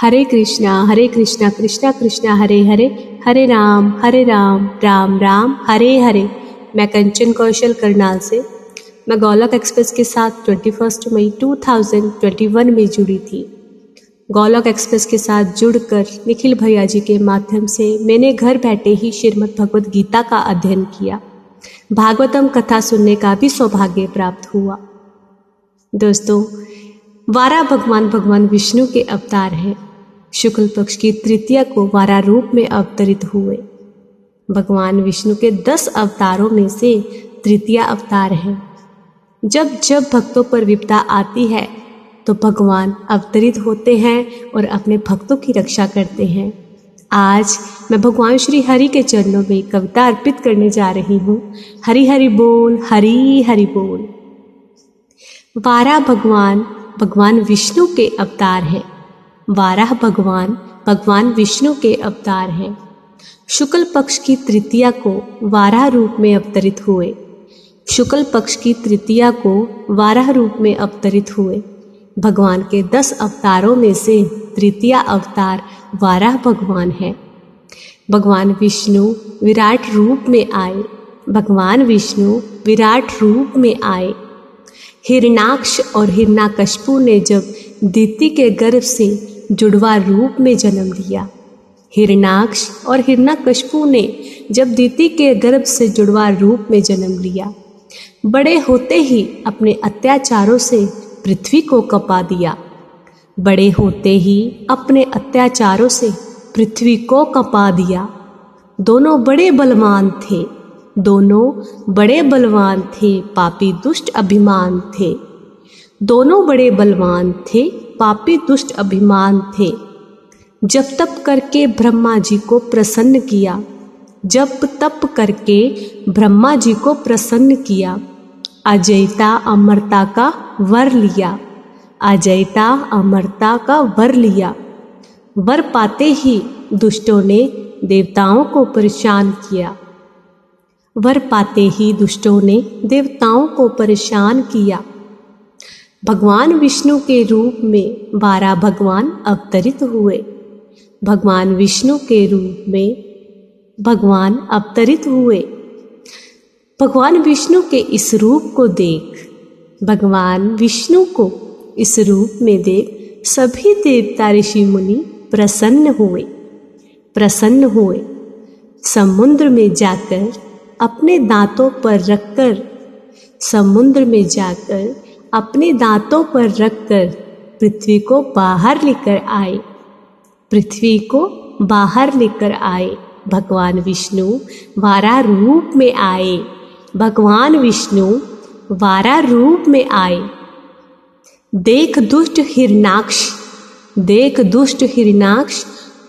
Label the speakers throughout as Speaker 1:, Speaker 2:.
Speaker 1: हरे कृष्णा हरे कृष्णा कृष्णा कृष्णा, हरे हरे हरे राम हरे राम राम राम, हरे हरे। मैं कंचन कौशल करनाल से, मैं गौलक एक्सप्रेस के साथ 21 मई 2021 में जुड़ी थी। गौलक एक्सप्रेस के साथ जुड़कर निखिल भैया जी के माध्यम से मैंने घर बैठे ही श्रीमद् भगवद गीता का अध्ययन किया। भागवतम कथा सुनने का भी सौभाग्य प्राप्त हुआ। दोस्तों, वारा भगवान भगवान विष्णु के अवतार हैं। शुक्ल पक्ष की तृतीया को वारा रूप में अवतरित हुए। भगवान विष्णु के दस अवतारों में से तृतीया अवतार है। जब जब भक्तों पर विपदा आती है तो भगवान अवतरित होते हैं और अपने भक्तों की रक्षा करते हैं। आज मैं भगवान श्री हरि के चरणों में कविता अर्पित करने जा रही हूँ। हरि हरि बोल, हरि हरि बोल। वारा भगवान भगवान विष्णु के अवतार हैं। वाराह भगवान भगवान विष्णु के अवतार हैं। शुक्ल पक्ष की तृतीया को वाराह रूप में अवतरित हुए। शुक्ल पक्ष की तृतीया को वाराह रूप में अवतरित हुए। भगवान के दस अवतारों में से तृतीया अवतार वाराह भगवान है। भगवान विष्णु विराट रूप में आए। भगवान विष्णु विराट रूप में आए। हिरणाक्ष और हिरणाकशपु ने जब दीति के गर्भ से जुड़वा रूप में जन्म लिया। हिरणाक्ष और हिरणाकशपु ने जब दीति के गर्भ से जुड़वा रूप में जन्म लिया, बड़े होते ही अपने अत्याचारों से पृथ्वी को कपा दिया। बड़े होते ही अपने अत्याचारों से पृथ्वी को कपा दिया। दोनों बड़े बलवान थे। दोनों बड़े बलवान थे, पापी दुष्ट अभिमान थे। दोनों बड़े बलवान थे। पापी दुष्ट अभिमान थे। जब तप करके ब्रह्मा जी को प्रसन्न किया, जब तप करके ब्रह्मा जी को प्रसन्न किया अजयता अमरता का वर लिया अजयता अमरता का वर लिया। वर पाते ही दुष्टों ने देवताओं को परेशान किया। वर पाते ही दुष्टों ने देवताओं को परेशान किया। भगवान विष्णु के रूप में बारह भगवान अवतरित हुए। भगवान विष्णु के रूप में भगवान अवतरित हुए। भगवान विष्णु के इस रूप को देख, भगवान विष्णु को इस रूप में देख सभी देवता ऋषि मुनि प्रसन्न हुए। प्रसन्न हुए। समुद्र में जाकर अपने दांतों पर रखकर, समुद्र में जाकर अपने दांतों पर रखकर पृथ्वी को बाहर लेकर आए। पृथ्वी को बाहर लेकर आए। भगवान विष्णु वारा रूप में आए। भगवान विष्णु वारा रूप में आए। देख दुष्ट हिरनाक्ष देख दुष्ट हिरनाक्ष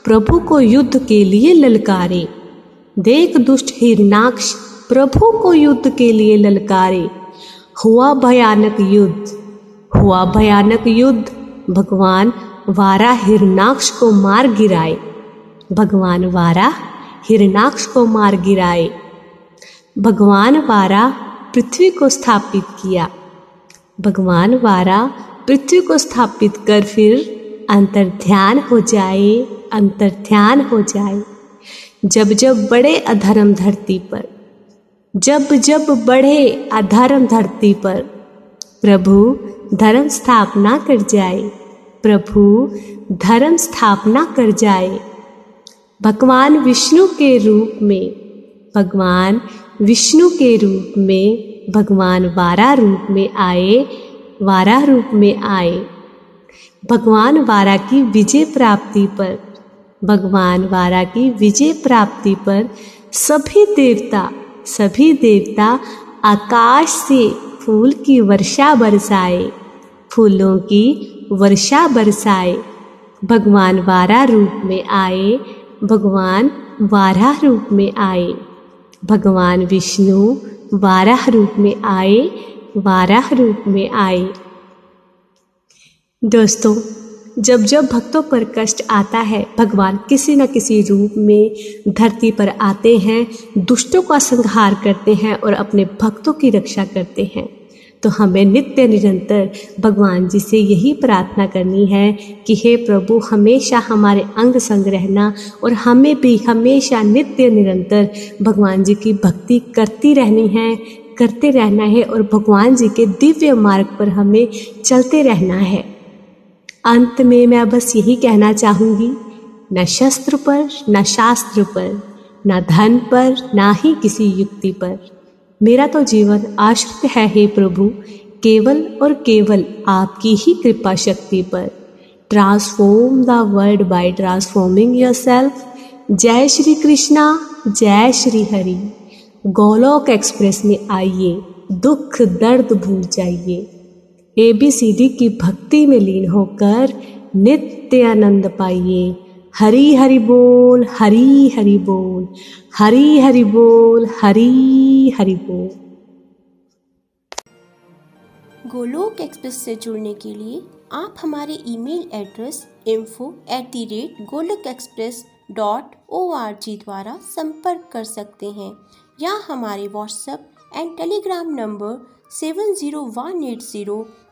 Speaker 1: प्रभु को युद्ध के लिए ललकारे। देख दुष्ट हिरनाक्ष प्रभु को युद्ध के लिए ललकारे। हुआ भयानक युद्ध। हुआ भयानक युद्ध, भगवान वारा हिरनाक्ष को मार गिराए। भगवान वारा हिरनाक्ष को मार गिराए। भगवान वारा पृथ्वी को स्थापित किया। भगवान वारा पृथ्वी को स्थापित कर फिर अंतर ध्यान हो जाए अंतर ध्यान हो जाए। जब जब बड़े अधर्म धरती पर जब जब बढ़े अधर्म धरती पर। प्रभु, धर्म स्थापना कर जाए। प्रभु, धर्म स्थापना कर जाए। भगवान विष्णु के रूप में, भगवान विष्णु के रूप में, भगवान वारा रूप में आए, वारा रूप में आए। भगवान वारा की विजय प्राप्ति पर, भगवान वारा की विजय प्राप्ति पर सभी देवता सभी देवता आकाश से फूल की वर्षा बरसाए, फूलों की वर्षा बरसाए। भगवान वारा रूप में आए, भगवान वारा रूप में आए। भगवान विष्णु वाराह रूप में आए वाराह रूप में आए। दोस्तों जब जब भक्तों पर कष्ट आता है, भगवान किसी न किसी रूप में धरती पर आते हैं, दुष्टों का संहार करते हैं और अपने भक्तों की रक्षा करते हैं। तो हमें नित्य निरंतर भगवान जी से यही प्रार्थना करनी है कि हे प्रभु, हमेशा हमारे अंग संग रहना और हमें भी हमेशा नित्य निरंतर भगवान जी की भक्ति करती रहनी है, करते रहना है और भगवान जी के दिव्य मार्ग पर हमें चलते रहना है। अंत में मैं बस यही कहना चाहूँगी, न शस्त्र पर, न शास्त्र पर, न धन पर, ना ही किसी युक्ति पर। मेरा तो जीवन आश्रित है हे प्रभु, केवल और केवल आपकी ही कृपा शक्ति पर। Transform the world by transforming yourself जय श्री कृष्णा, जय श्री हरि। गोलोक एक्सप्रेस में आइए, दुख दर्द भूल जाइए। ए बी सी डी की भक्ति में लीन होकर नित्य आनंद पाइए। हरी हरि बोल, हरी हरि बोल, हरी हरि बोल, हरी हरि बोल।
Speaker 2: गोलोक एक्सप्रेस से जुड़ने के लिए आप हमारे email address info at the rate Golok express dot O R G द्वारा संपर्क कर सकते हैं या हमारे WhatsApp and Telegram number seven zero one eight zero